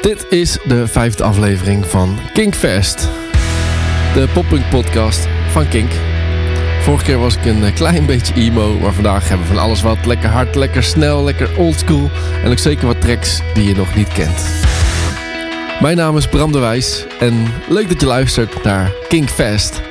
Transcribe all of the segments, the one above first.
Dit is de vijfde aflevering van Kinkfest. De poppunk podcast van Kink. Vorige keer was ik een eh, klein beetje emo, maar vandaag hebben we van alles wat. Lekker hard, lekker snel, lekker oldschool. En ook zeker wat tracks die je nog niet kent. Mijn naam is Bram de Wijs en leuk dat je luistert naar Kinkfest.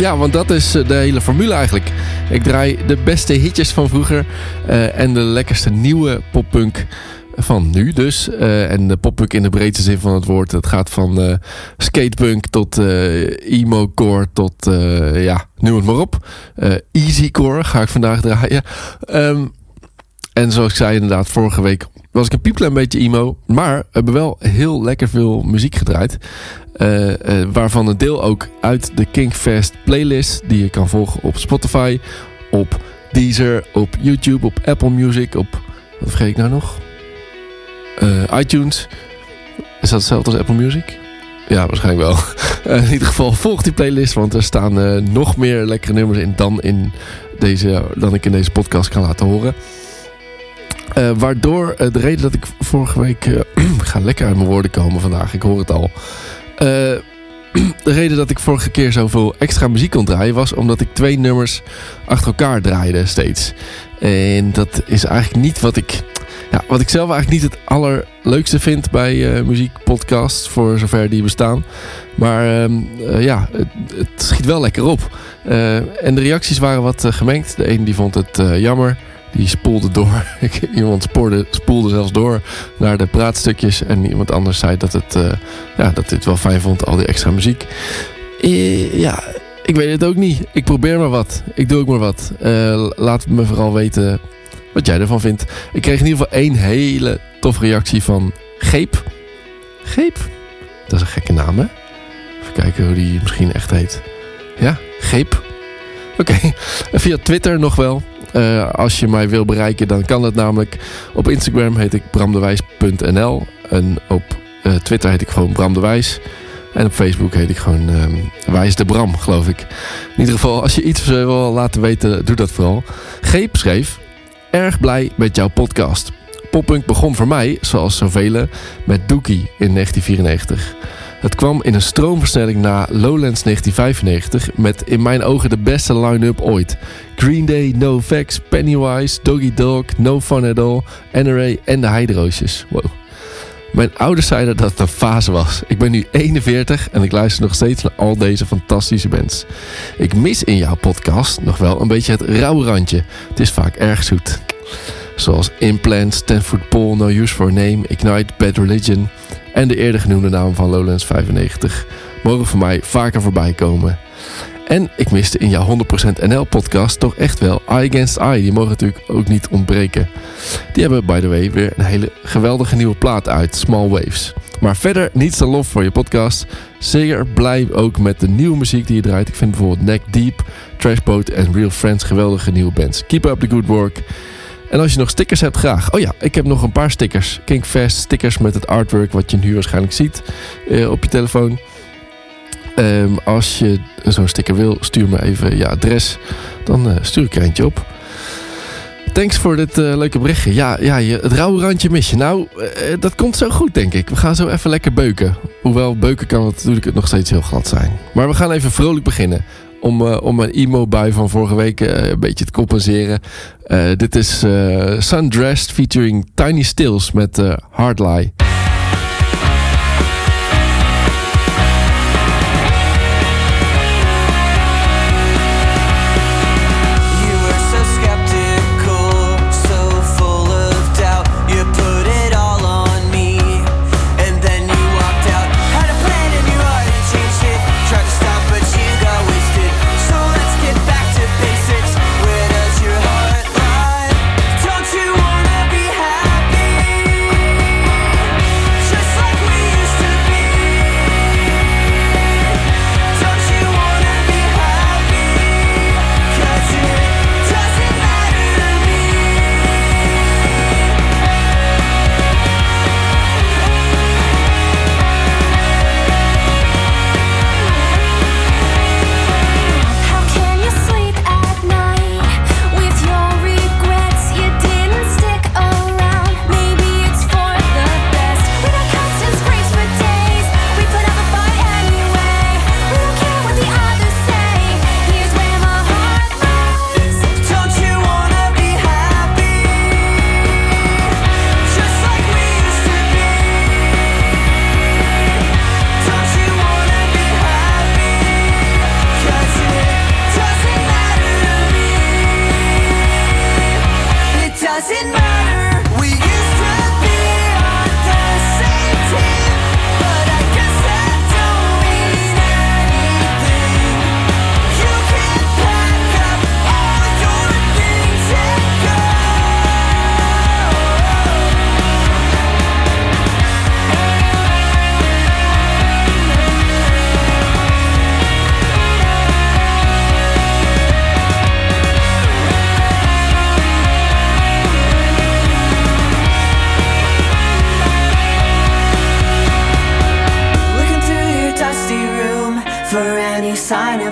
Ja, want dat is eh, de hele formule eigenlijk. Ik draai de beste hitjes van vroeger eh, en de lekkerste nieuwe poppunk van nu dus. Eh, en de poppunk in de breedste zin van het woord. Het gaat van eh, skatepunk tot emo-core tot, ja, noem het maar op. Easycore ga ik vandaag draaien. Ehm, en zoals ik zei inderdaad, vorige week was ik een piepklein beetje emo. Maar we hebben wel heel lekker veel muziek gedraaid. Eh, eh, waarvan een deel ook uit de Kinkfest playlist. Die je kan volgen op Spotify, op Deezer, op YouTube, op Apple Music, op... Wat vergeet ik nou nog? Eh, iTunes. Is dat hetzelfde als Apple Music? Ja, waarschijnlijk wel. In ieder geval volg die playlist, want er staan nog meer lekkere nummers in dan, in deze, dan ik in deze podcast kan laten horen. Eh, waardoor eh, de reden dat ik vorige week... eh, ga lekker uit mijn woorden komen vandaag, ik hoor het al. De reden dat ik vorige keer zoveel extra muziek kon draaien... was omdat ik twee nummers achter elkaar draaide steeds. En dat is eigenlijk niet wat ik... Ja, wat ik zelf eigenlijk niet het allerleukste vind bij muziekpodcasts... voor zover die bestaan. Maar ehm, eh, ja, het, het schiet wel lekker op. En de reacties waren wat gemengd. De een die vond het jammer... Die spoelde door. iemand spoorde, spoelde zelfs door naar de praatstukjes. En iemand anders zei dat, het, eh, ja, dat dit wel fijn vond, al die extra muziek. Ja, ik weet het ook niet. Ik probeer maar wat. Ik doe ook maar wat. Eh, laat me vooral weten wat jij ervan vindt. Ik kreeg in ieder geval één hele toffe reactie van Geep. Geep? Dat is een gekke naam, hè? Even kijken hoe die misschien echt heet. Ja, Geep. Oké, via Twitter nog wel. Eh, als je mij wil bereiken, dan kan dat namelijk. Op Instagram heet ik bramdewijs.nl. En op eh, Twitter heet ik gewoon Bram de Wijs. En op Facebook heet ik gewoon ehm, Wijs de Bram, geloof ik. In ieder geval, als je iets eh, wil laten weten, doe dat vooral. Geep schreef... Erg blij met jouw podcast. Poppunk begon voor mij, zoals zoveel, met Dookie in 1994. Het kwam in een stroomversnelling na Lowlands 1995 met in mijn ogen de beste line-up ooit. Green Day, NoFX, Pennywise, Doggy Dog, No Fun At All, NRA en de Heidroosjes. Wow. Mijn ouders zeiden dat het een fase was. Ik ben nu 41 en ik luister nog steeds naar al deze fantastische bands. Ik mis in jouw podcast nog wel een beetje het rauwe randje. Het is vaak erg zoet. Zoals Implants, Foot Pole, No Use For Name, Ignite, Bad Religion... en de eerder genoemde naam van Lowlands 95... mogen voor mij vaker voorbij komen. En ik miste in jouw 100% NL-podcast toch echt wel Eye Against Eye. Die mogen natuurlijk ook niet ontbreken. Die hebben, by the way, weer een hele geweldige nieuwe plaat uit, Small Waves. Maar verder niets dan lof voor je podcast. Zeker blij ook met de nieuwe muziek die je draait. Ik vind bijvoorbeeld Neck Deep, Trashboat en Real Friends geweldige nieuwe bands. Keep up the good work. En als je nog stickers hebt, graag. Oh ja, ik heb nog een paar stickers. Kinkfest stickers met het artwork wat je nu waarschijnlijk ziet eh, op je telefoon. Ehm, als je zo'n sticker wil, stuur me even je adres. Dan eh, stuur ik er eentje op. Thanks voor dit eh, leuke berichtje. Ja, ja je, het rauwe randje mis je. Nou, dat komt zo goed, denk ik. We gaan zo even lekker beuken. Hoewel beuken kan natuurlijk nog steeds heel glad zijn. Maar we gaan even vrolijk beginnen. Om, eh, om mijn emo-bui van vorige week eh, een beetje te compenseren. Eh, dit is Sundressed featuring Tiny Stills met Hard Lie.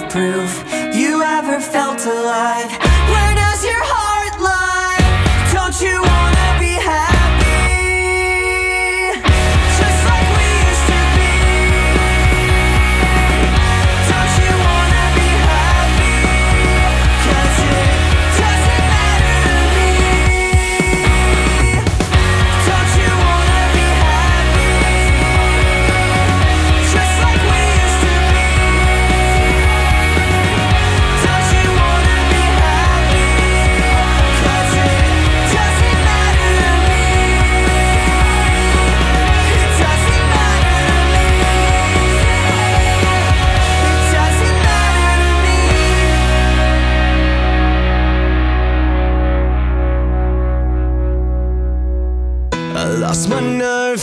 Of proof you ever felt alive.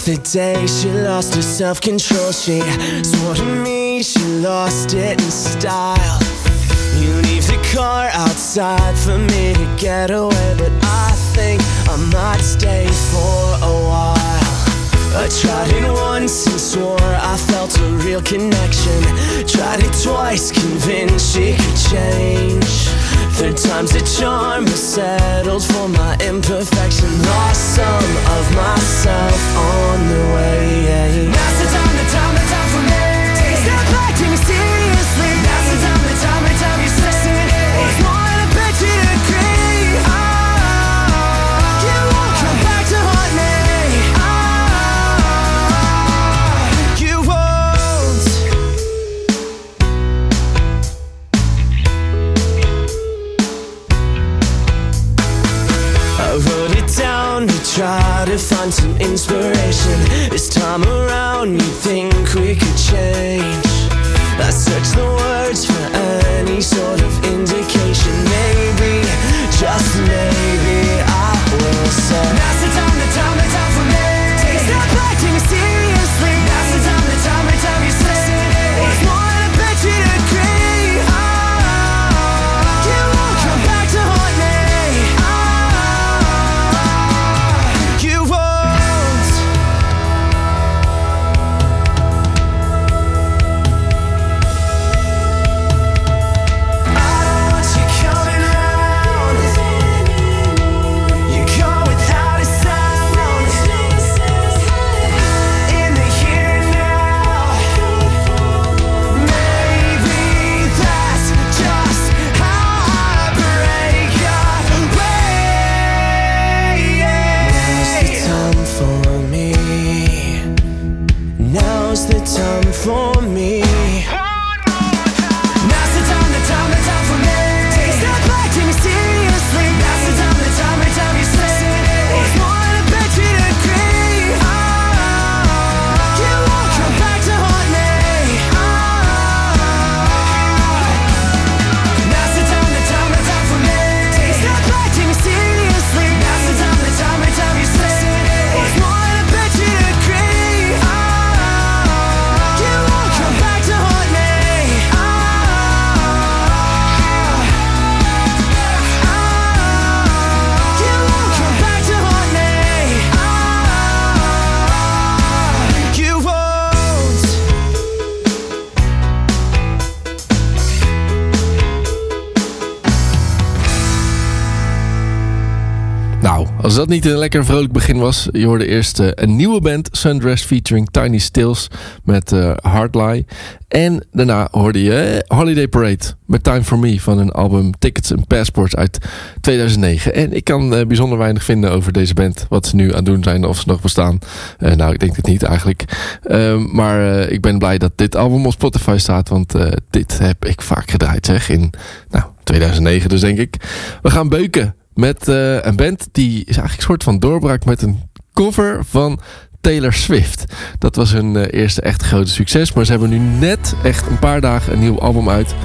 The day she lost her self control. She swore to me she lost it in style. You leave the car outside for me to get away, but I think I might stay for a while. I tried it once and swore I felt a real connection. Tried it twice, convinced she could change. Third time's a charm, but settled for my imperfection. Lost some of myself on the way. Now's the time, the time, the time for me. Take a step back, take me niet een lekker vrolijk begin was. Je hoorde eerst eh, een nieuwe band, Sundress featuring Tiny Stills met eh Hardlie. En daarna hoorde je eh, Holiday Parade met Time For Me van hun album Tickets and Passports uit 2009. En ik kan bijzonder weinig vinden over deze band. Wat ze nu aan het doen zijn of ze nog bestaan. Nou, ik denk het niet eigenlijk. Ehm, maar ik ben blij dat dit album op Spotify staat. Want dit heb ik vaak gedraaid zeg. In nou, 2009 dus denk ik. We gaan beuken met eh, een band die is eigenlijk een soort van doorbraak met een cover van Taylor Swift. Dat was hun eh, eerste echt grote succes. Maar ze hebben nu net echt een paar dagen een nieuw album uit.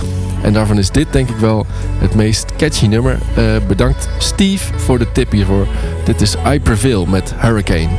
En daarvan is dit denk ik wel het meest catchy nummer. Eh, bedankt Steve voor de tip hiervoor. Dit is I Prevail met Hurricane.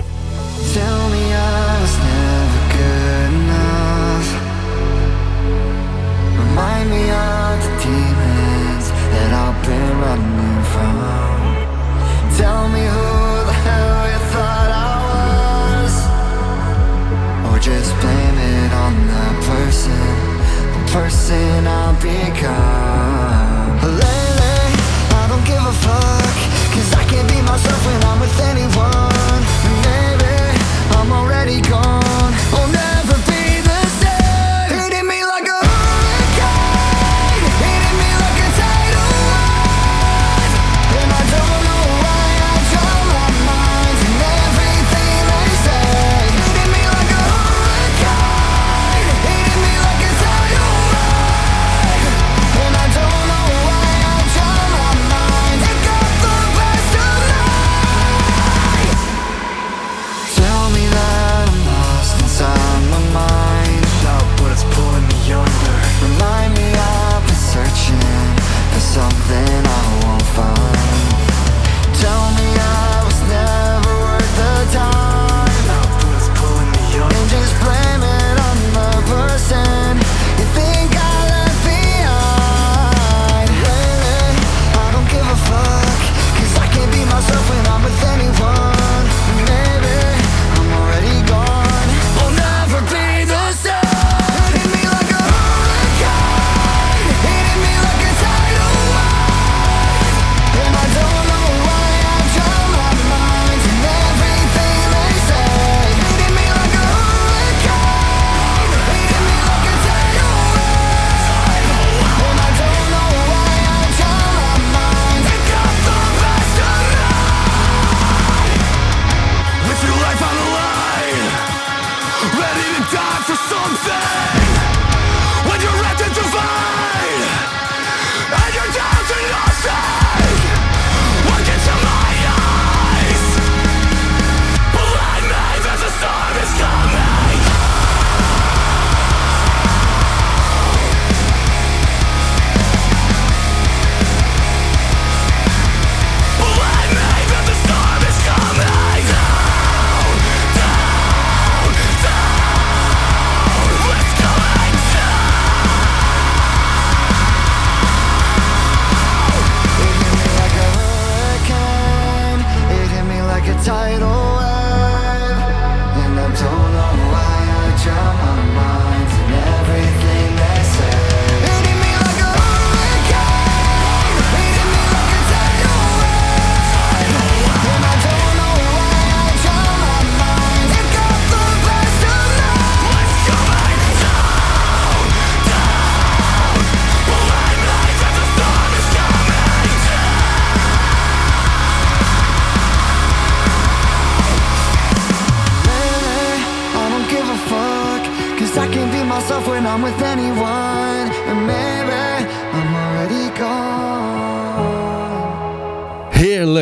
Person I'll become. Lately, I don't give a fuck, cause I can't be myself when I'm with anyone.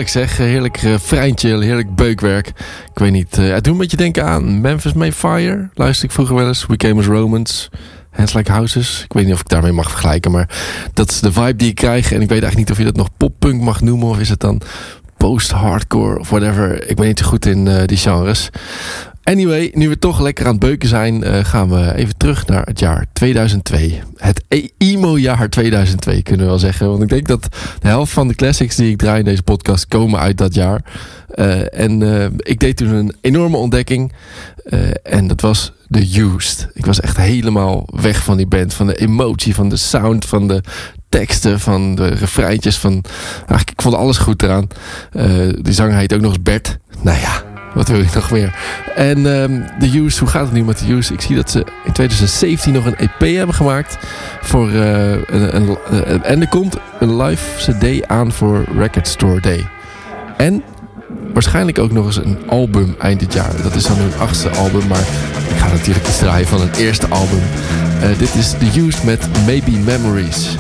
Zeg, heerlijk refreintje, heerlijk beukwerk. Ik weet niet, eh, het doet een beetje denken aan Memphis Mayfire. Luister ik vroeger wel eens, We Came as Romans, Hands Like Houses. Ik weet niet of ik daarmee mag vergelijken, maar dat is de vibe die ik krijg. En ik weet eigenlijk niet of je dat nog poppunk mag noemen of is het dan post-hardcore of whatever. Ik ben niet zo goed in eh, die genres. Anyway, nu we toch lekker aan het beuken zijn, eh, gaan we even terug naar het jaar 2002. Het e- emo-jaar 2002 kunnen we wel zeggen. Want ik denk dat de helft van de classics die ik draai in deze podcast komen uit dat jaar. Eh, en eh, ik deed toen een enorme ontdekking. En dat was The Used. Ik was echt helemaal weg van die band. Van de emotie, van de sound, van de teksten, van de refreintjes. Van, eigenlijk, ik vond alles goed eraan. Die zanger heet ook nog eens Bert. Nou ja, wat wil je nog meer? En ehm The Used, hoe gaat het nu met The Used? Ik zie dat ze in 2017 nog een EP hebben gemaakt. Voor, eh, een, een- en er komt een live cd aan voor Record Store Day. En waarschijnlijk ook nog eens een album eind dit jaar. Dat is dan hun achtste album, maar ik ga natuurlijk iets draaien van een eerste album. Eh, dit is The Used met Maybe Memories.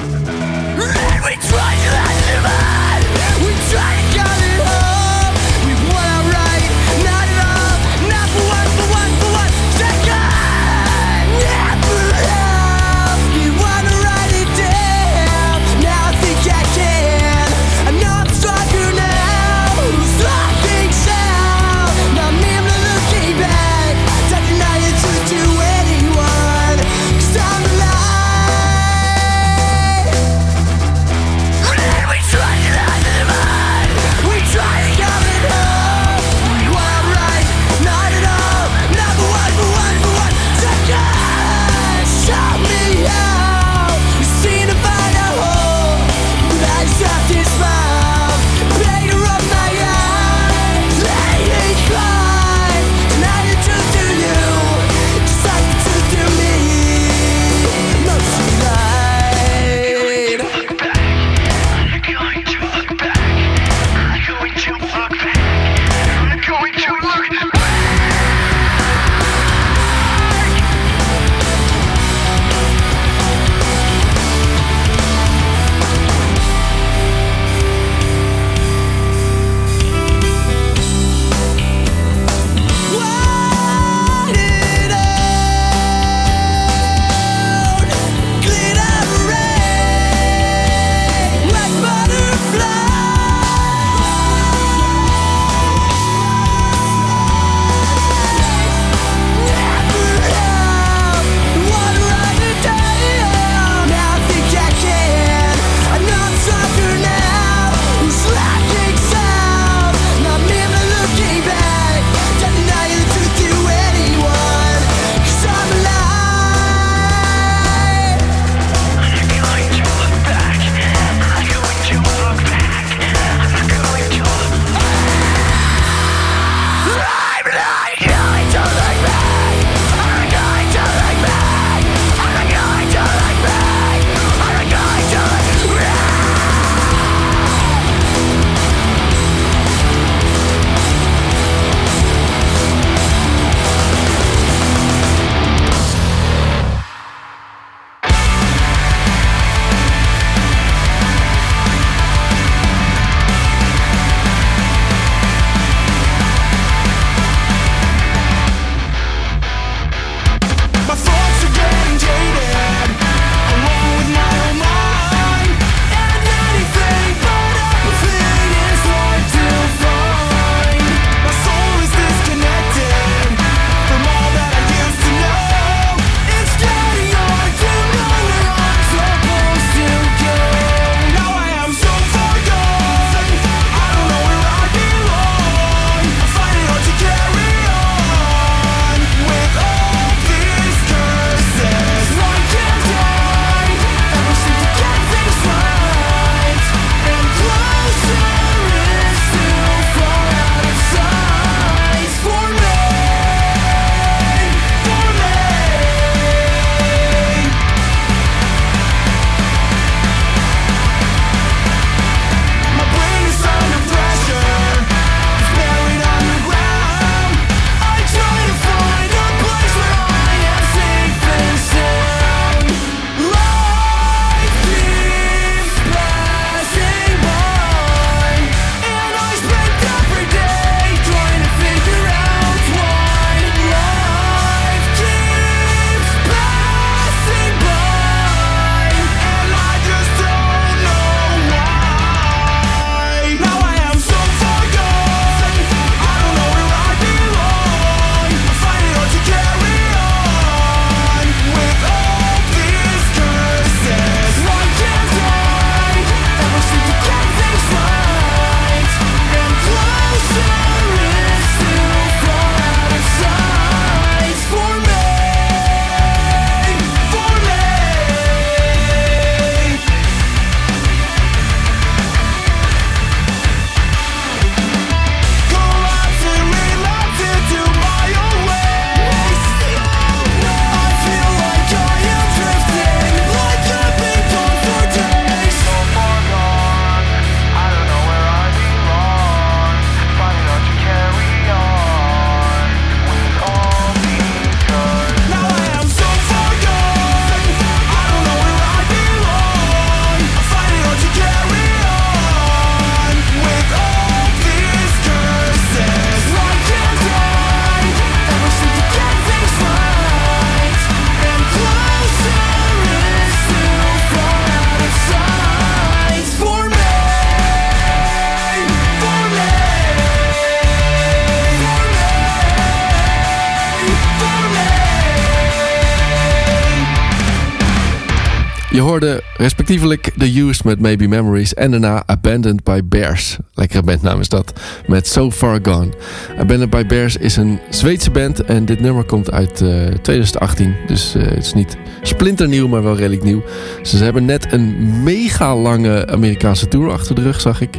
Je hoorde respectievelijk The Used met Maybe Memories en daarna Abandoned by Bears. Lekkere bandnaam is dat, met So Far Gone. Abandoned by Bears is een Zweedse band en dit nummer komt uit uh, 2018. Dus uh, het is niet splinternieuw, maar wel redelijk nieuw. Ze hebben net een mega lange Amerikaanse tour achter de rug, zag ik.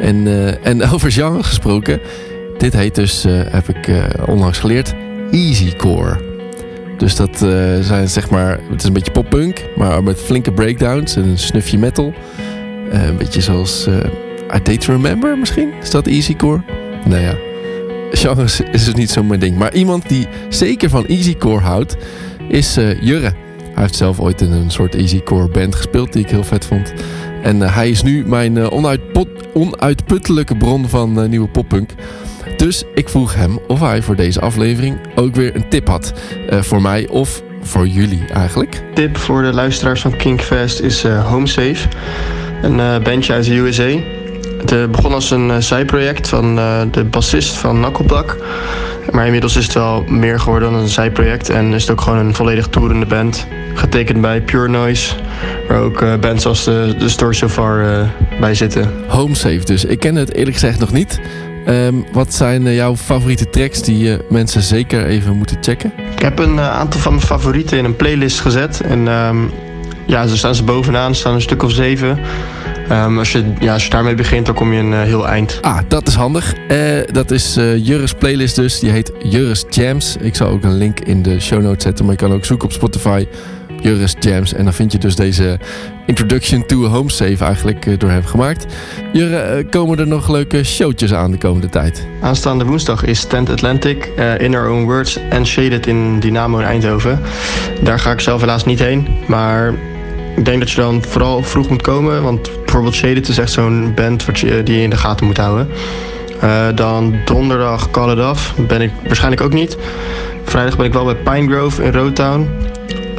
En, uh, en over genre gesproken, dit heet dus, heb ik onlangs geleerd, Easycore. Dus dat uh, zijn zeg maar, het is een beetje poppunk, maar met flinke breakdowns en een snufje metal. Uh, een beetje zoals uh, I Date Remember misschien? Is dat easycore? Nou ja, genres is dus niet zo mijn ding. Maar iemand die zeker van easycore houdt, is Jurre. Hij heeft zelf ooit in een soort easycore band gespeeld die ik heel vet vond. En hij is nu mijn onuitputtelijke bron van nieuwe poppunk. Dus ik vroeg hem of hij voor deze aflevering ook weer een tip had. Uh, voor mij of voor jullie eigenlijk. Tip voor de luisteraars van Kinkfest is uh, Home Safe. Een uh, bandje uit de USA. Het begon als een zijproject van de bassist van Knuckleduck. Maar inmiddels is het wel meer geworden dan een zijproject. En is het ook gewoon een volledig toerende band. Getekend bij Pure Noise. Waar ook bands als de, de Story So Far bij zitten. Home Safe dus. Ik ken het eerlijk gezegd nog niet. Um, wat zijn uh, jouw favoriete tracks die uh, mensen zeker even moeten checken? Ik heb een uh, aantal van mijn favorieten in een playlist gezet. En um, ja, zo staan ze bovenaan. Er staan een stuk of zeven. Um, als, je, ja, als je daarmee begint, dan kom je een heel eind. Ah, dat is handig. dat is Jurres playlist dus. Die heet Jurres Jams. Ik zal ook een link in de show notes zetten. Maar je kan ook zoeken op Spotify Juris Jams. En dan vind je dus deze Introduction to Home Safe eigenlijk eh, door hem gemaakt. Jurre, eh, komen er nog leuke showtjes aan de komende tijd? Aanstaande woensdag is Tent Atlantic, uh, In Our Own Words en Shaded in Dynamo in Eindhoven. Daar ga ik zelf helaas niet heen, maar ik denk dat je dan vooral vroeg moet komen. Want bijvoorbeeld Shaded is echt zo'n band wat je, die je in de gaten moet houden. Dan donderdag Call It Off ben ik waarschijnlijk ook niet. Vrijdag ben ik wel bij Pine Grove in Roadtown.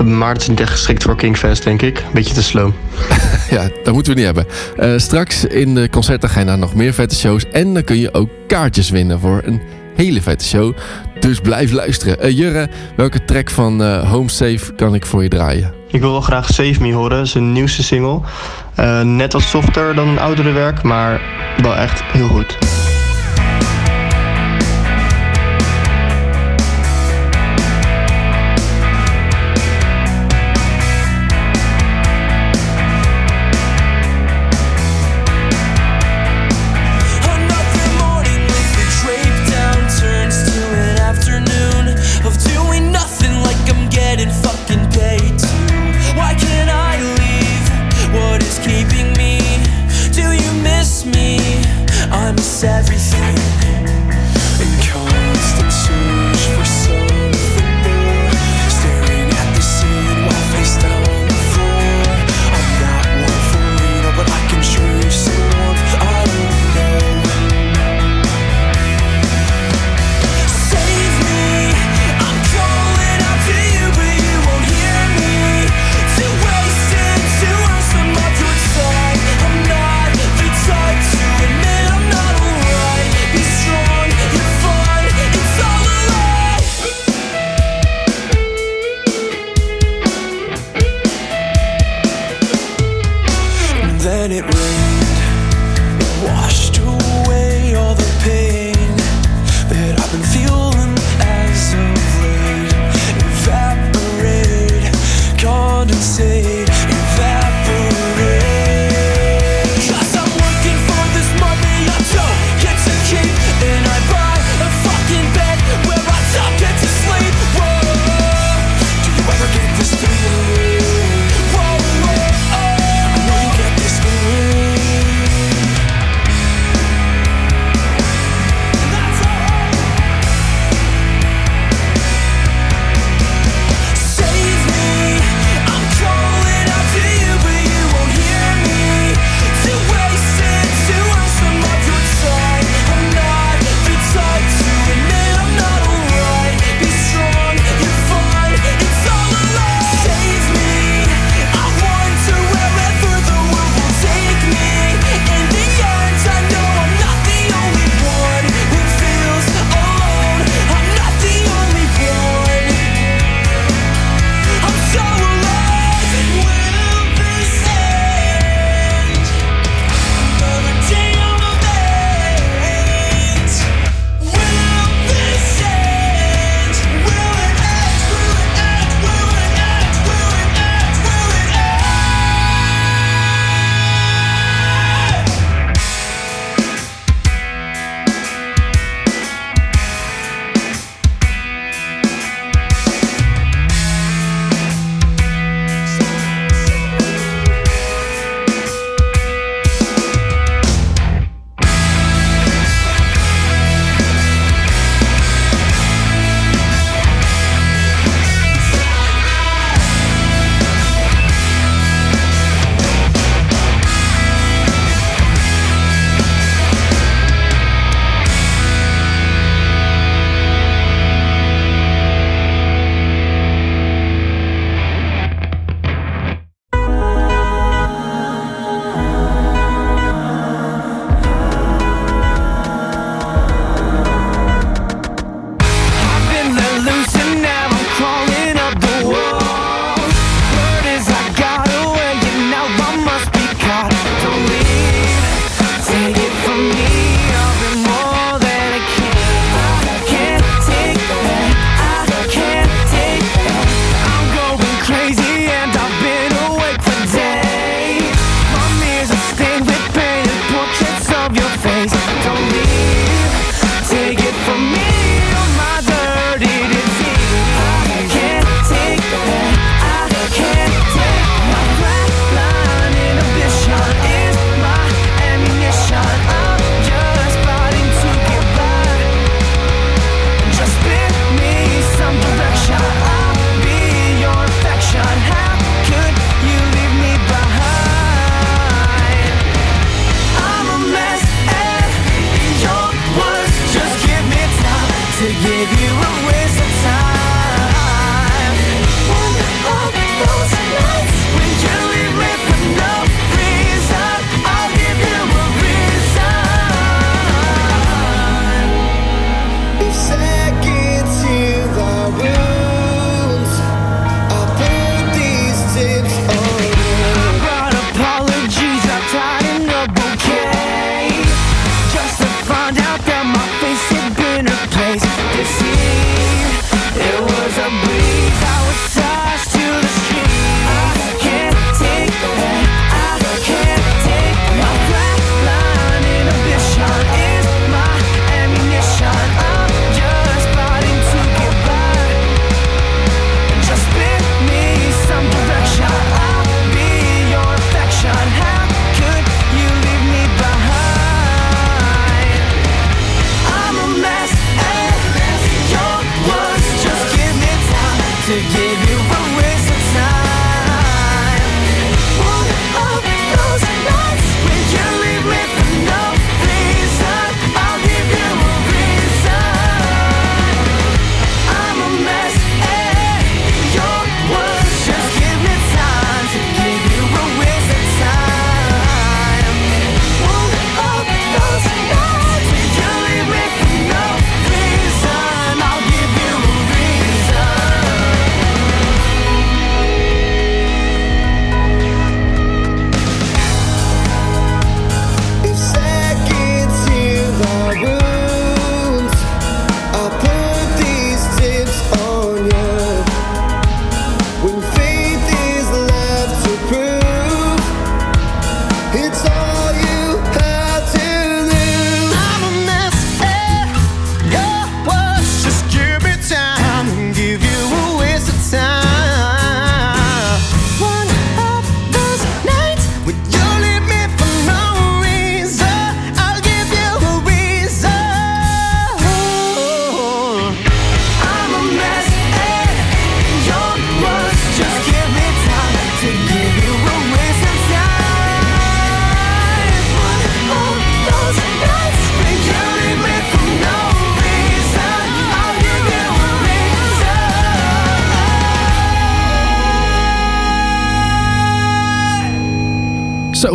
Maar het is niet echt geschikt voor Kingfest, denk ik. Beetje te slow. ja, dat moeten we niet hebben. Uh, straks in de concertagenda nog meer vette shows. En dan kun je ook kaartjes winnen voor een hele vette show. Dus blijf luisteren. Uh, Jurre, welke track van uh, Home Safe kan ik voor je draaien? Ik wil wel graag Save Me horen, zijn nieuwste single. net wat softer dan een oudere werk, maar wel echt heel goed.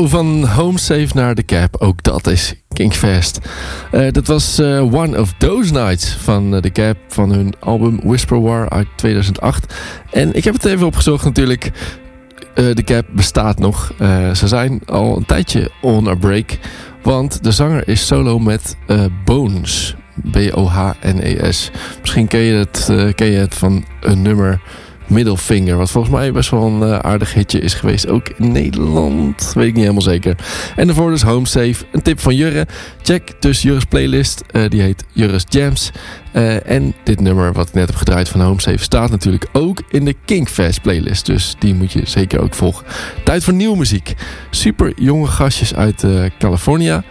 Van Home Safe naar de Cap. Ook dat is Kinkfest. Eh, dat was eh, One of Those Nights van eh, de Cap. Van hun album Whisper War uit 2008. En ik heb het even opgezocht natuurlijk. De Cap bestaat nog. Ze zijn al een tijdje on a break. Want de zanger is solo met Bones. B-O-H-N-E-S. Misschien ken je, het, ken je het van een nummer Middle Finger. Wat volgens mij best wel een eh, aardig hitje is geweest. Ook in Nederland. Weet ik niet helemaal zeker. En daarvoor dus Home Safe. Een tip van Jurre. Check dus Jurre's playlist. Eh, die heet Jurre's Jams. Eh, en dit nummer wat ik net heb gedraaid van Home Safe staat natuurlijk ook in de Kinkfest playlist. Dus die moet je zeker ook volgen. Tijd voor nieuwe muziek. Super jonge gastjes uit California.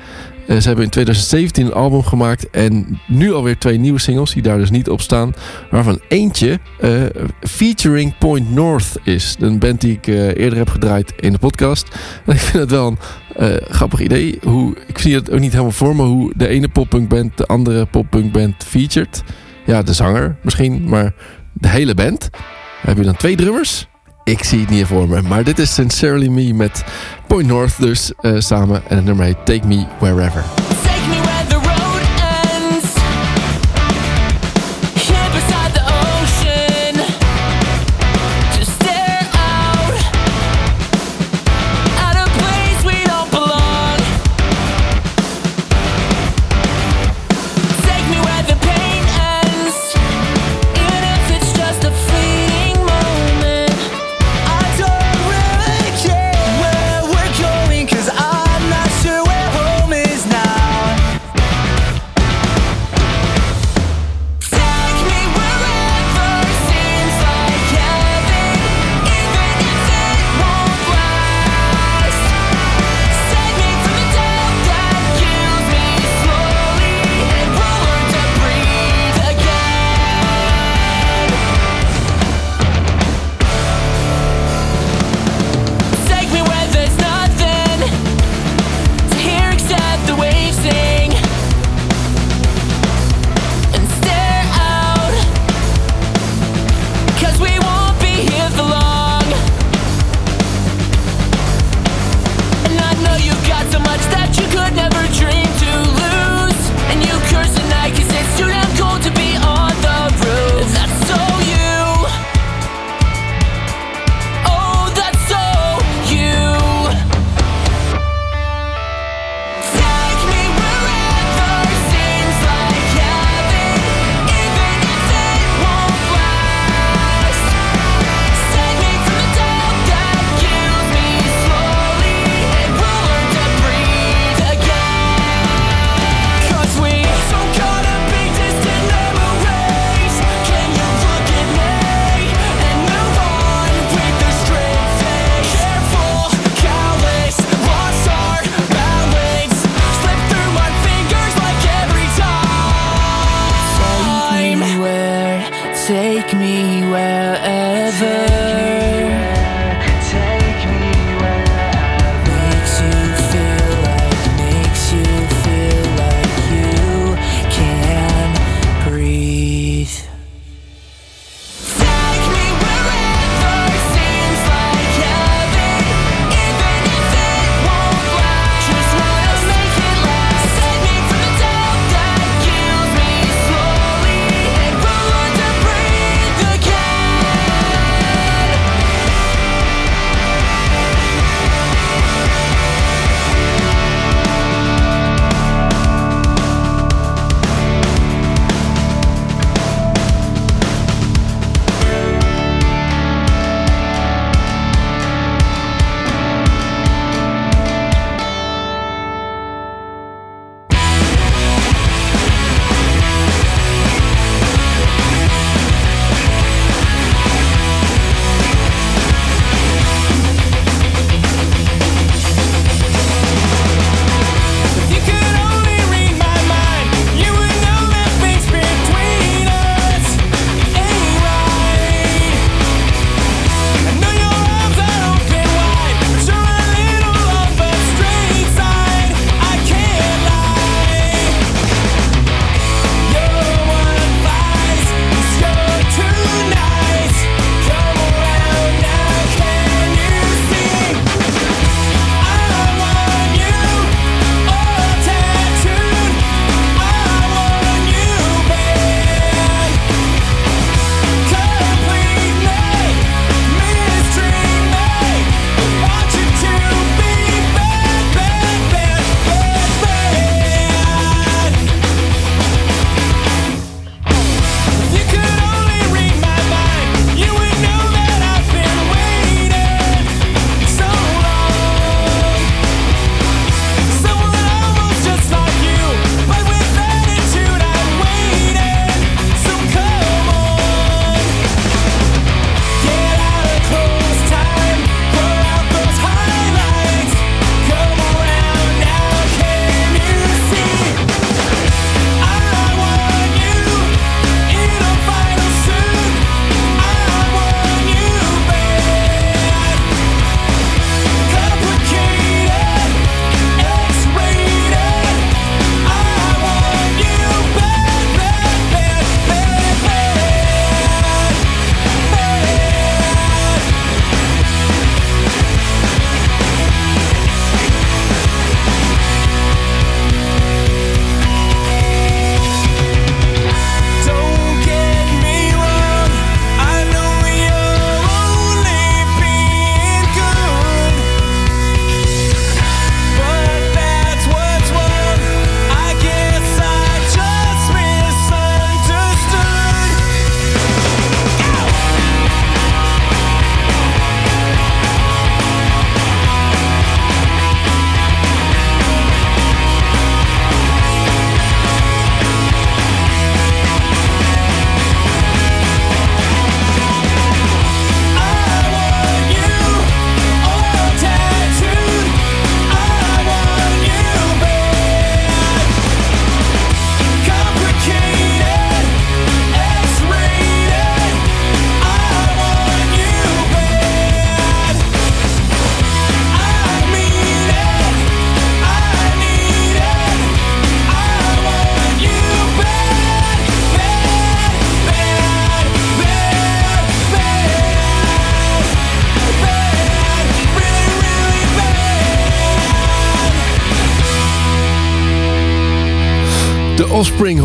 Eh, ze hebben in 2017 een album gemaakt en nu alweer twee nieuwe singles die daar dus niet op staan. Waarvan eentje eh, featuring Point North is. Een band die ik eh, eerder heb gedraaid in de podcast. En ik vind het wel een grappig idee. Hoe, ik zie het ook niet helemaal voor me hoe de ene poppunkband de andere poppunkband featured. Ja, de zanger misschien, maar de hele band. Heb je dan twee drummers? Ik zie het niet voor me. Maar dit is Sincerely Me met Point North dus eh, samen. En het nummer heet Take Me Wherever.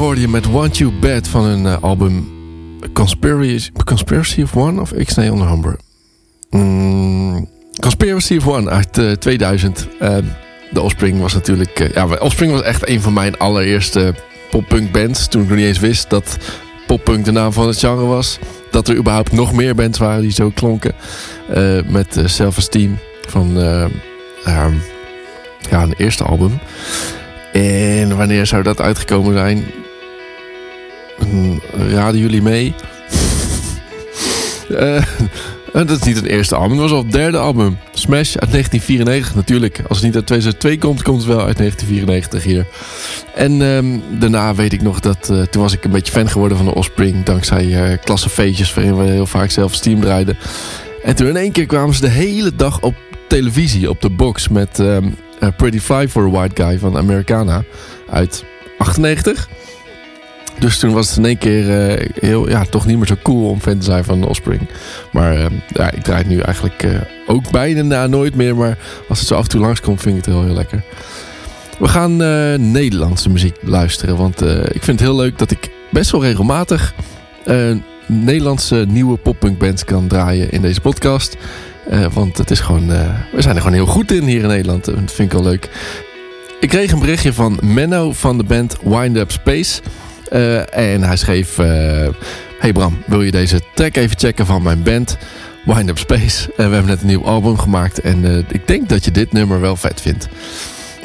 hoorde met Want You Bad van hun eh, album Conspiracy, of One of X-Nay on the Conspiracy of One uit eh, uh, 2000. Ehm, de Offspring was natuurlijk... Eh, ja, Offspring was echt een van mijn allereerste poppunk bands. Toen ik nog niet eens wist dat poppunk de naam van het genre was. Dat er überhaupt nog meer bands waren die zo klonken. met Self-Esteem van ehm, ja, een eerste album. En wanneer zou dat uitgekomen zijn? Ehm, raden jullie mee. Eh, eh, dat is niet het eerste album, dat was al het derde album. Smash uit 1994 natuurlijk. Als het niet uit 2002 komt, komt het wel uit 1994 hier. En ehm, daarna weet ik nog dat... Eh, toen was ik een beetje fan geworden van de Offspring... dankzij uh, klassenfeestjes waarin we heel vaak zelf Steam draaiden. En toen in één keer kwamen ze de hele dag op televisie, op de box... met ehm, Pretty Fly for a White Guy van Americana uit 98... Dus toen was het in één keer eh, heel, ja, toch niet meer zo cool om fan te zijn van Offspring. Maar eh, ja, ik draai het nu eigenlijk eh, ook bijna nooit meer. Maar als het zo af en toe langskomt, vind ik het heel, heel lekker. We gaan Nederlandse muziek luisteren. Want ik vind het heel leuk dat ik best wel regelmatig Nederlandse nieuwe poppunk bands kan draaien in deze podcast. Want het is gewoon, we zijn er gewoon heel goed in hier in Nederland. Dat vind ik wel leuk. Ik kreeg een berichtje van Menno van de band Wind Up Space. Eh, en hij schreef... eh, hey Bram, wil je deze track even checken van mijn band? Wind Up Space. En we hebben net een nieuw album gemaakt. En eh, ik denk dat je dit nummer wel vet vindt.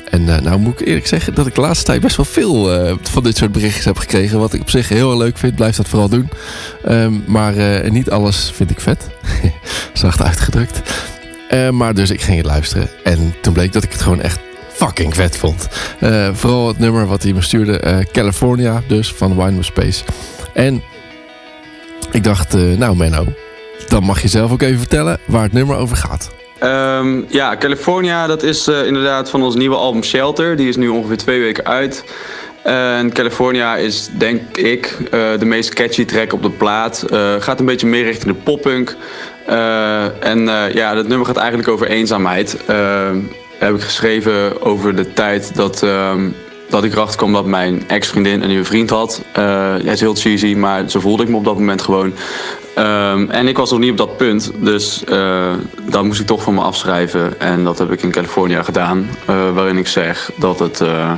En eh, nou moet ik eerlijk zeggen dat ik de laatste tijd best wel veel eh, van dit soort berichtjes heb gekregen. Wat ik op zich heel leuk vind. Blijf dat vooral doen. Ehm, maar eh, niet alles vind ik vet. Zacht uitgedrukt. Eh, maar dus ik ging het luisteren. En toen bleek dat ik het gewoon echt fucking vet vond. Eh, vooral het nummer wat hij me stuurde. eh, California dus, van Wine Space. En ik dacht, eh, nou Menno, dan mag je zelf ook even vertellen waar het nummer over gaat. Ehm, ja, California, dat is inderdaad van ons nieuwe album Shelter. Die is nu ongeveer twee weken uit. En California is, denk ik, de meest catchy track op de plaat. Gaat een beetje meer richting de poppunk. En ja, dat nummer gaat eigenlijk over eenzaamheid. Heb ik geschreven over de tijd dat, ehm, dat ik erachter kwam dat mijn ex-vriendin een nieuwe vriend had. Eh het is heel cheesy, maar zo voelde ik me op dat moment gewoon. Ehm, en ik was nog niet op dat punt, dus eh dat moest ik toch van me afschrijven. En dat heb ik in California gedaan, eh, waarin ik zeg dat het... eh,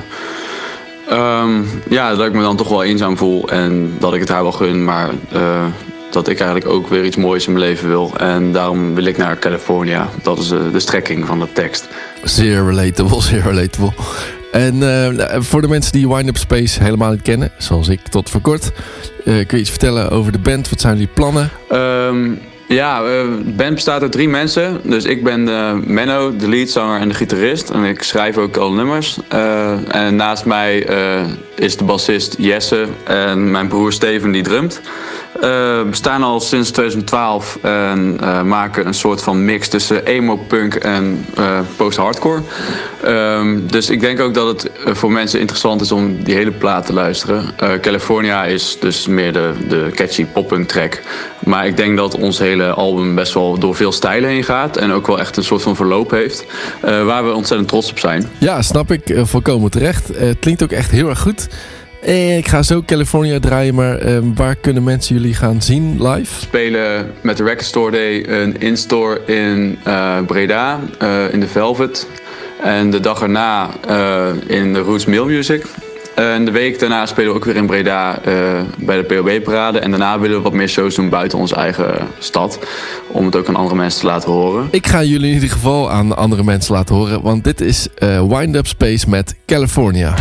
ehm, ja, dat ik me dan toch wel eenzaam voel en dat ik het haar wel gun, maar dat ik eigenlijk ook weer iets moois in mijn leven wil. En daarom wil ik naar California. Dat is de strekking van de tekst. Zeer relatable, zeer relatable. En eh, voor de mensen die Wind Up Space helemaal niet kennen, zoals ik tot voor kort, eh, kun je iets vertellen over de band? Wat zijn jullie plannen? Ehm, ja, eh, de band bestaat uit drie mensen. Dus ik ben eh, Menno, de leadzanger en de gitarist. En ik schrijf ook al nummers. En naast mij is de bassist Jesse en mijn broer Steven die drumt. Eh, we bestaan al sinds 2012 en eh, maken een soort van mix tussen emo-punk en eh, post-hardcore. Ehm, dus ik denk ook dat het eh, voor mensen interessant is om die hele plaat te luisteren. Eh, California is dus meer de, de catchy pop-punk track. Maar ik denk dat ons hele album best wel door veel stijlen heen gaat. En ook wel echt een soort van verloop heeft. eh, waar we ontzettend trots op zijn. Ja, snap ik. eh, volkomen terecht. Eh, het klinkt ook echt heel erg goed. Eh, ik ga zo California draaien, maar eh, waar kunnen mensen jullie gaan zien live? spelen met de Record Store Day een in-store in eh, Breda, eh, in de Velvet. En de dag erna in de Roots Mill Music. En de week daarna spelen we ook weer in Breda bij de POB-parade. En daarna willen we wat meer shows doen buiten onze eigen stad. Om het ook aan andere mensen te laten horen. Ik ga jullie in ieder geval aan andere mensen laten horen, want dit is Wind Up Space met California.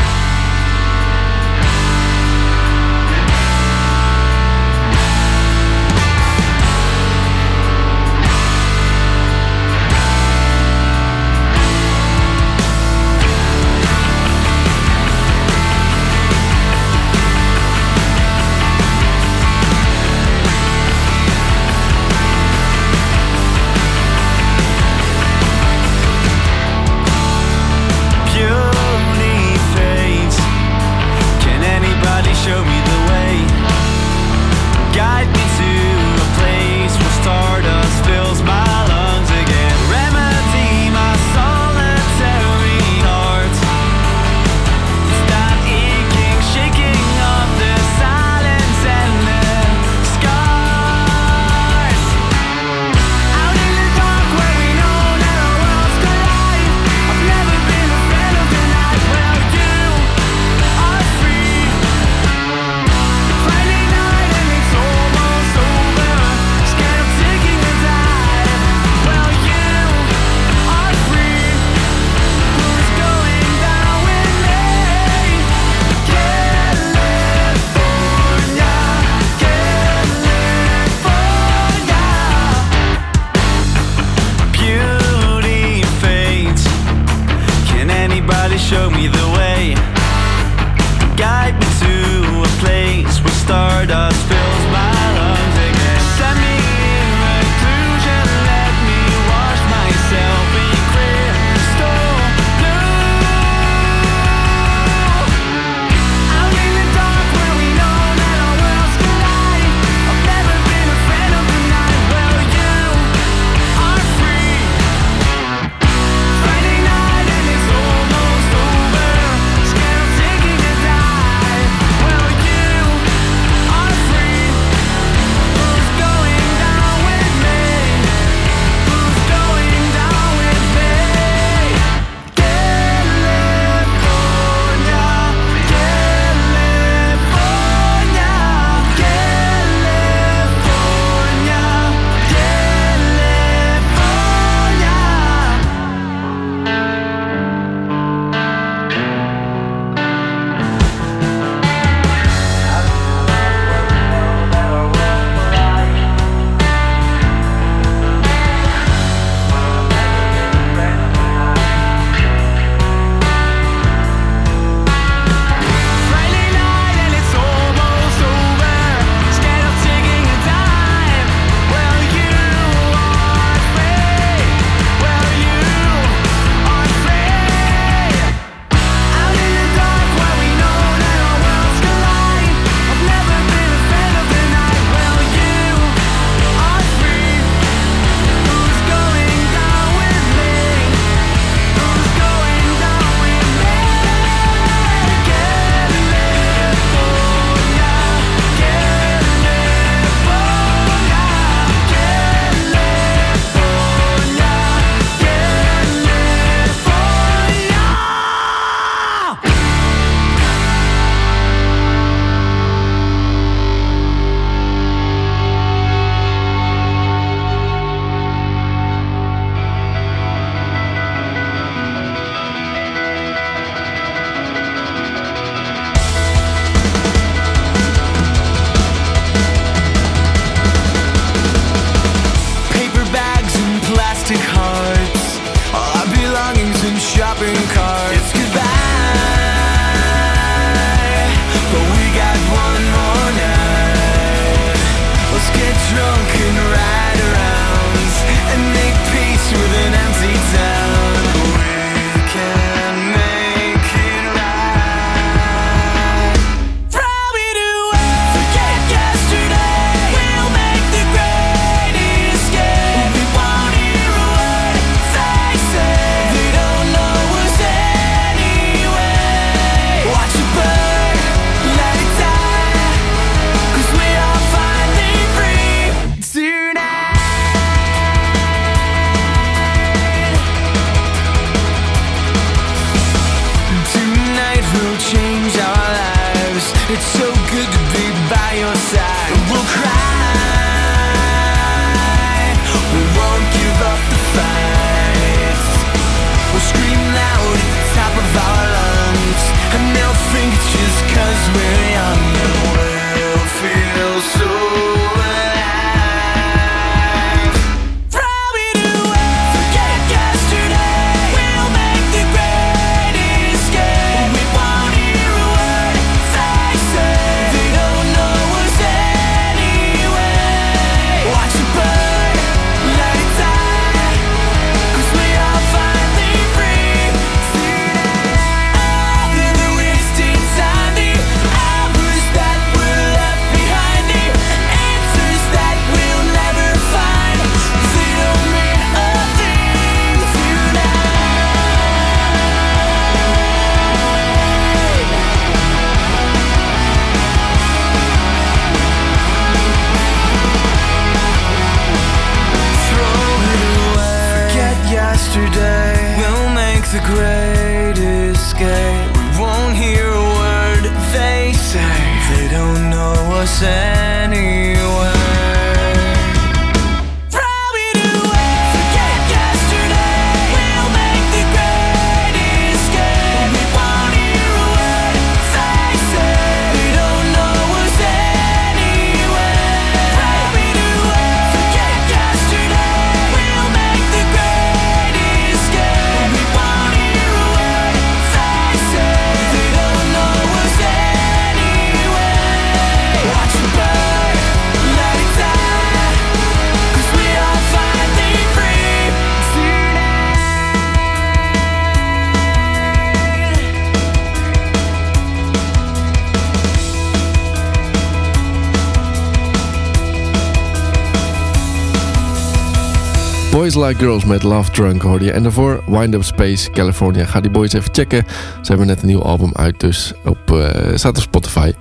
Boys Like Girls met Love Drunk hoorde je. En daarvoor Wind Up Space, California. Ga die boys even checken. Ze hebben net een nieuw album uit, dus op, eh, staat op Spotify.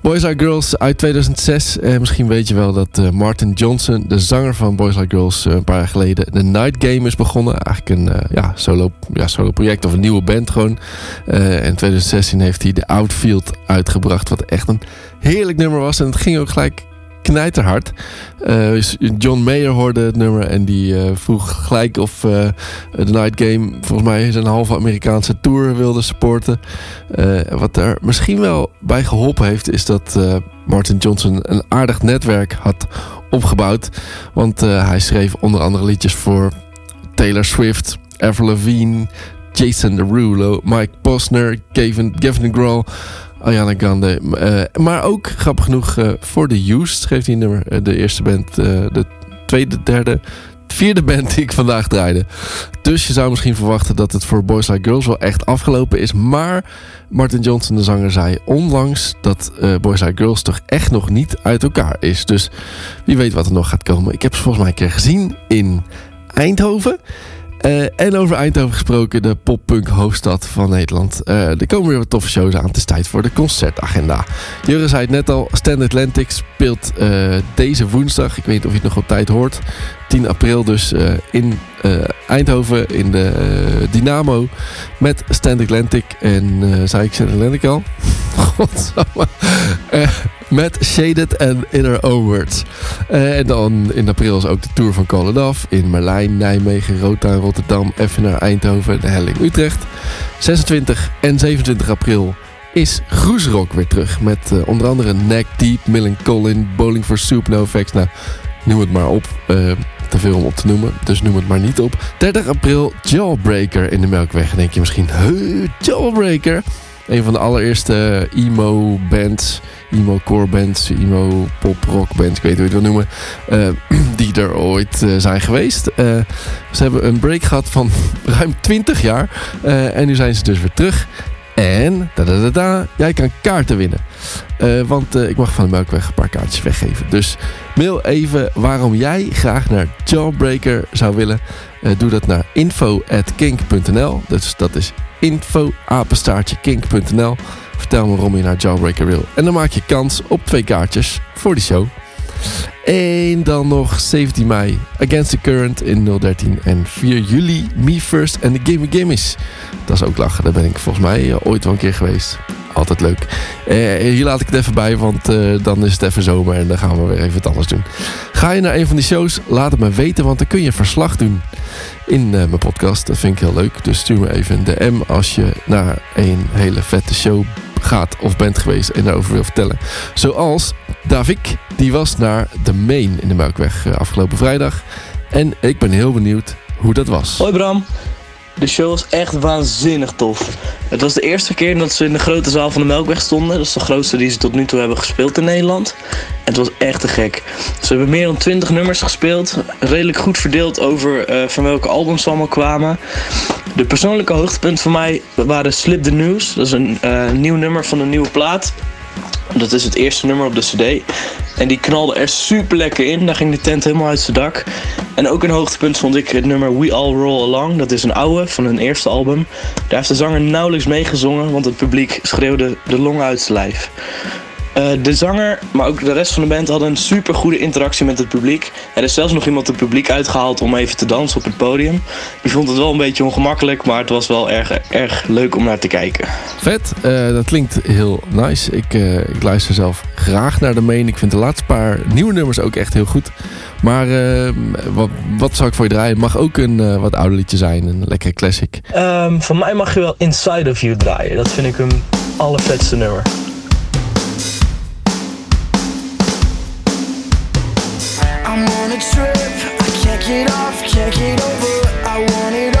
Boys Like Girls uit 2006. Eh, misschien weet je wel dat eh, Martin Johnson, de zanger van Boys Like Girls, eh, een paar jaar geleden de Night Game is begonnen. Eigenlijk een ja, solo, ja, solo project of een nieuwe band gewoon. En in 2016 heeft hij de Outfield uitgebracht, wat echt een heerlijk nummer was. En het ging ook gelijk knijterhard. Eh, John Mayer hoorde het nummer en die eh, vroeg gelijk of eh, de Night Game volgens mij zijn halve Amerikaanse tour wilde supporten. Eh, wat er misschien wel bij geholpen heeft is dat eh, Martin Johnson een aardig netwerk had opgebouwd. Want eh, hij schreef onder andere liedjes voor Taylor Swift, Avril Lavigne, Jason Derulo, Mike Posner, Gavin, Gavin DeGraw, Ariana Grande. Eh, maar ook, grappig genoeg, eh, voor The Used schreef hij nummer. Eh, de eerste band, de tweede, derde, vierde band die ik vandaag draaide. Dus je zou misschien verwachten dat het voor Boys Like Girls wel echt afgelopen is. Maar Martin Johnson, de zanger, zei onlangs dat Boys Like Girls toch echt nog niet uit elkaar is. Dus wie weet wat er nog gaat komen. Ik heb ze volgens mij een keer gezien in Eindhoven. Eh, en over Eindhoven gesproken, de poppunk hoofdstad van Nederland. Eh, er komen weer wat toffe shows aan. Het is tijd voor de concertagenda. Jurgen zei het net al, Stand Atlantic speelt eh, deze woensdag. Ik weet niet of je het nog op tijd hoort. 10 april dus in Eindhoven in de Dynamo met Stand Atlantic. En zei ik Stand Atlantic al? Godsamme. Met Shaded en Inner Own Words. Eh, en dan in april is ook de Tour van Call Off. In Merlijn, Nijmegen, Rotterdam, Rotterdam, Effenaar, Eindhoven, de Helling, Utrecht. 26 en 27 april is Groesrock weer terug. Met eh, onder andere Neck Deep, Millen Collin, Bowling for Soup, No Effects. Nou, noem het maar op. Eh, te veel om op te noemen, dus noem het maar niet op. 30 april Jawbreaker in de Melkweg. Denk je misschien, Jawbreaker? Een van de allereerste emo bands, emo core bands, emo pop rock bands, ik weet niet hoe je het wil noemen, eh, die er ooit eh, zijn geweest. Eh, ze hebben een break gehad van ruim 20 jaar en nu zijn ze dus weer terug. En, da, da, da, jij kan kaarten winnen. Want ik mag van de Melkweg een paar kaartjes weggeven. Dus mail even waarom jij graag naar Jawbreaker zou willen. Doe dat naar info.kink.nl. Dus dat is info.apenstaartje.kink.nl. Vertel me waarom je naar Jawbreaker wil. En dan maak je kans op twee kaartjes voor die show. En dan nog 17 mei Against the Current in 013. En 4 juli Me First en de Gimme Gimmies. Dat is ook lachen. Daar ben ik volgens mij eh, ooit wel een keer geweest. Altijd leuk. Eh, hier laat ik het even bij, want eh, dan is het even zomer en dan gaan we weer even wat anders doen. Ga je naar een van die shows, laat het me weten, want dan kun je verslag doen in eh, mijn podcast. Dat vind ik heel leuk. Dus stuur me even een DM als je naar een hele vette show gaat of bent geweest en daarover wil vertellen. Zoals Davik, die was naar de Main in de Melkweg eh, afgelopen vrijdag. En ik ben heel benieuwd hoe dat was. Hoi Bram. De show was echt waanzinnig tof. Het was de eerste keer dat ze in de grote zaal van de Melkweg stonden. Dat is de grootste die ze tot nu toe hebben gespeeld in Nederland. En het was echt te gek. Ze hebben meer dan 20 nummers gespeeld. Redelijk goed verdeeld over eh, van welke albums ze allemaal kwamen. De persoonlijke hoogtepunten voor mij waren Slip the News. Dat is een eh, nieuw nummer van een nieuwe plaat. Dat is het eerste nummer op de CD. En die knalde er super lekker in. Daar ging de tent helemaal uit zijn dak. En ook een hoogtepunt vond ik het nummer We All Roll Along. Dat is een oude van hun eerste album. Daar heeft de zanger nauwelijks meegezongen, want het publiek schreeuwde de long uit zijn lijf. Eh, de zanger, maar ook de rest van de band hadden een super goede interactie met het publiek. Er is zelfs nog iemand het publiek uitgehaald om even te dansen op het podium. Die vond het wel een beetje ongemakkelijk, maar het was wel erg, erg leuk om naar te kijken. Vet, eh, dat klinkt heel nice. Ik, eh, ik luister zelf graag naar de main. Ik vind de laatste paar nieuwe nummers ook echt heel goed. Maar eh, wat, wat zou ik voor je draaien? Het mag ook een eh, wat ouder liedje zijn. Een lekkere classic. Ehm, van mij mag je wel Inside of You draaien. Dat vind ik een allervetste nummer. I'm on a trip, I can't get off, can't get over. I want it all,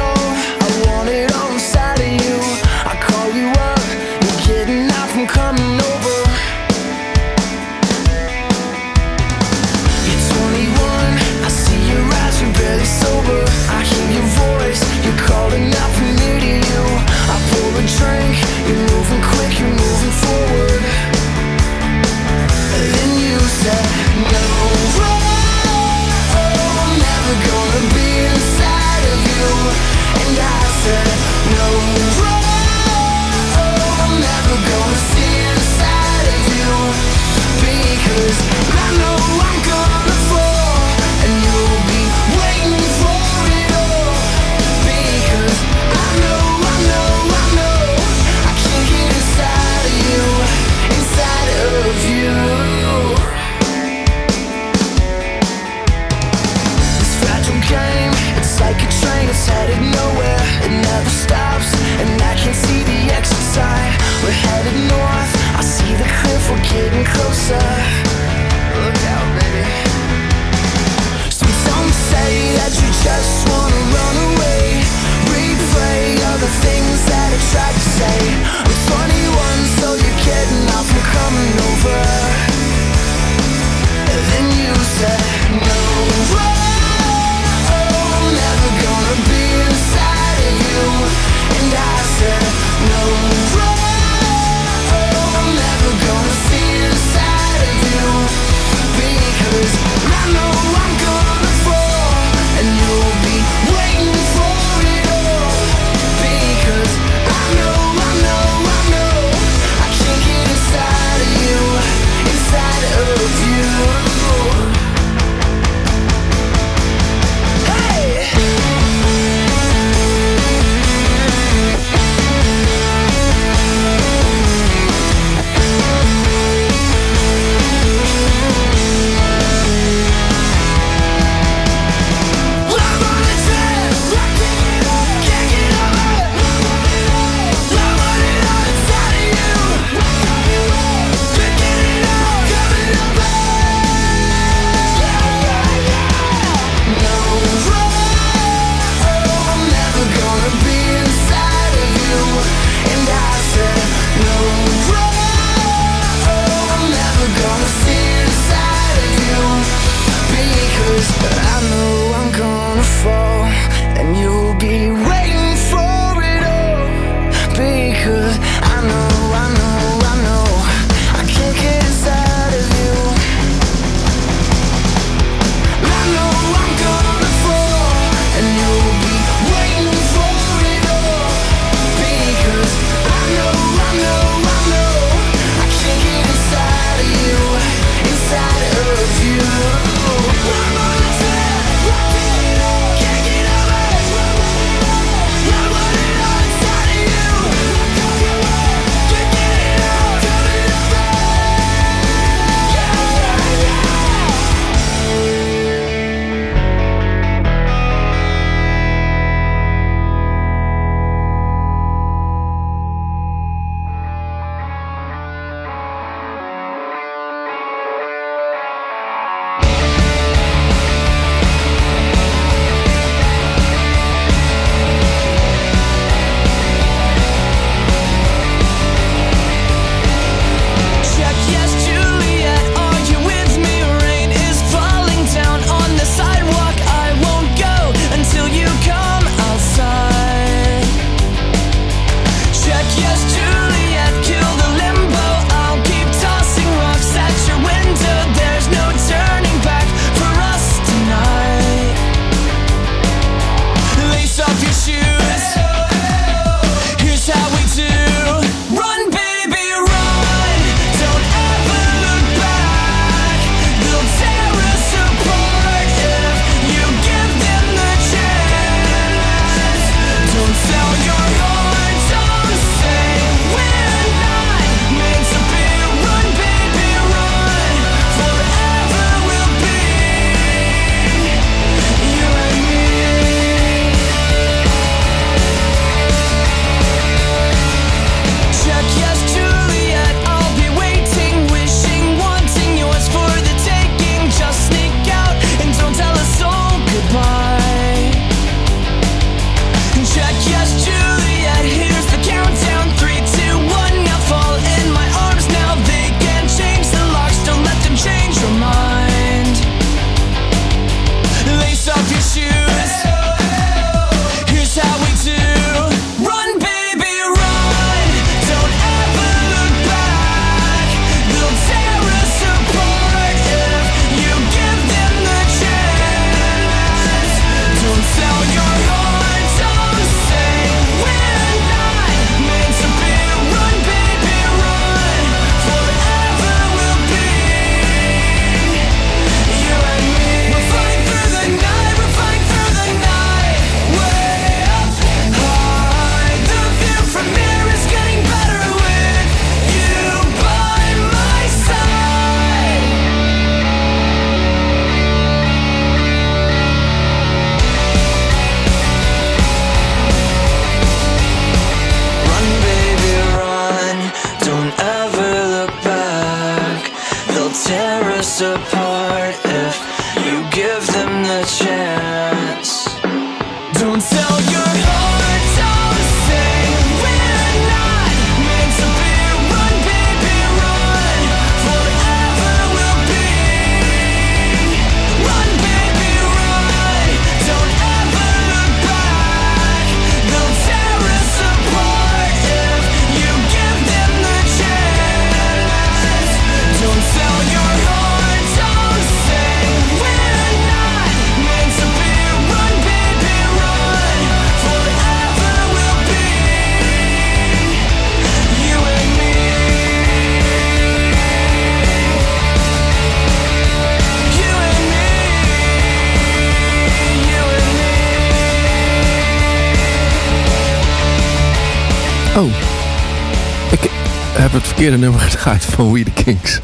heb het verkeerde nummer gedraaid van We The Kings.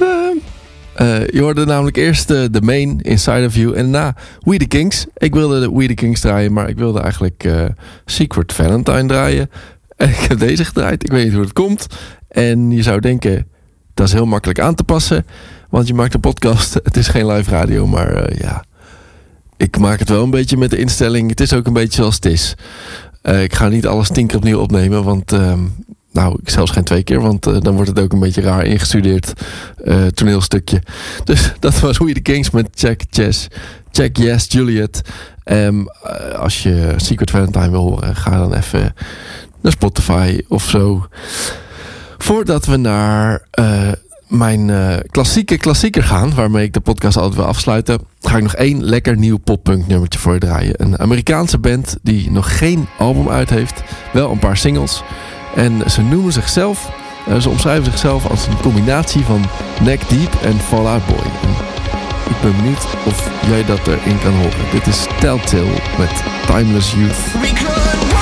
Ehm, eh, je hoorde namelijk eerst eh, de main Inside of You en daarna We The Kings. Ik wilde de We The Kings draaien, maar ik wilde eigenlijk eh, Secret Valentine draaien. En ik heb deze gedraaid. Ik weet niet hoe het komt. En je zou denken, dat is heel makkelijk aan te passen. Want je maakt een podcast. Het is geen live radio, maar eh, ja... Ik maak het wel een beetje met de instelling. Het is ook een beetje zoals het is. Eh, ik ga niet alles tien keer opnieuw opnemen, want ehm, nou, ik zelfs geen twee keer, want eh, dan wordt het ook een beetje raar ingestudeerd eh, toneelstukje. Dus dat was hoe je de Kings met Check Chess, Check Yes Juliet. Ehm, eh, als je Secret Valentine wil horen, ga dan even naar Spotify of zo. Voordat we naar mijn klassieke klassieker gaan, waarmee ik de podcast altijd wil afsluiten, ga ik nog één lekker nieuw poppunk nummertje voor je draaien. Een Amerikaanse band die nog geen album uit heeft, wel een paar singles. En ze noemen zichzelf, eh, ze omschrijven zichzelf als een combinatie van Neck Deep en Fall Out Boy. Ik ben benieuwd of jij dat erin kan horen. Dit is Telltale met Timeless Youth.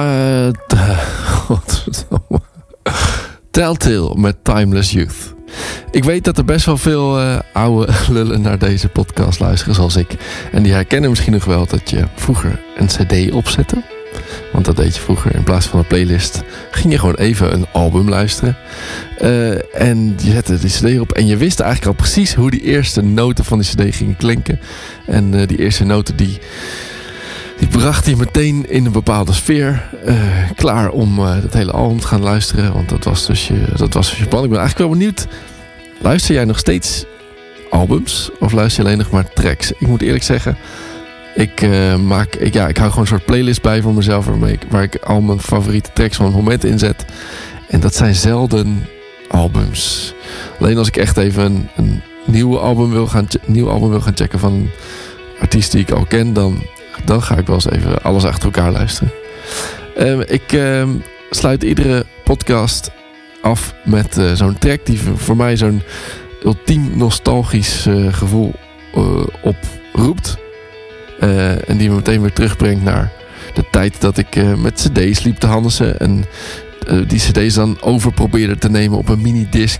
Telltale met Timeless Youth. Ik weet dat er best wel veel uh, oude lullen naar deze podcast luisteren zoals ik. En die herkennen misschien nog wel dat je vroeger een cd opzette. Want dat deed je vroeger. In plaats van een playlist ging je gewoon even een album luisteren. Eh, en je zette die cd op. En je wist eigenlijk al precies hoe die eerste noten van die cd gingen klinken. En eh, die eerste noten die die bracht je meteen in een bepaalde sfeer. eh, klaar om eh, het hele album te gaan luisteren. Want dat was dus je, dat was dus je plan. Ik ben eigenlijk wel benieuwd. Luister jij nog steeds albums? Of luister je alleen nog maar tracks? Ik moet eerlijk zeggen. Ik, eh, maak, ik, ja, ik hou gewoon een soort playlist bij voor mezelf. Waarmee ik, waar ik al mijn favoriete tracks van het moment in zet. En dat zijn zelden albums. Alleen als ik echt even een, album wil gaan, nieuw album wil gaan checken van een artiest die ik al ken, dan, dan ga ik wel eens even alles achter elkaar luisteren. Ehm, ik ehm, sluit iedere podcast af met eh, zo'n track die voor- mij zo'n ultiem nostalgisch eh, gevoel eh, oproept. En die me meteen weer terugbrengt naar de tijd dat ik met cd's liep te handelen. En eh, die cd's dan over probeerde te nemen op een minidisc.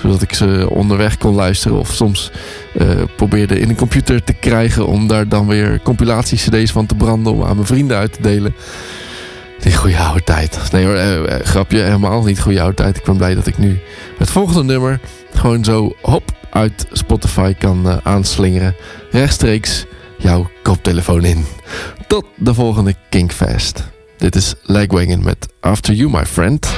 Zodat ik ze onderweg kon luisteren. Of soms eh, probeerde in een computer te krijgen om daar dan weer compilatie-cd's van te branden om aan mijn vrienden uit te delen. Die goede oude tijd. Nee hoor, eh, grapje, helemaal niet goede oude tijd. Ik ben blij dat ik nu het volgende nummer gewoon zo hop uit Spotify kan aanslingeren. Rechtstreeks jouw koptelefoon in. Tot de volgende Kinkfest. Dit is Legwagon met After You My Friend.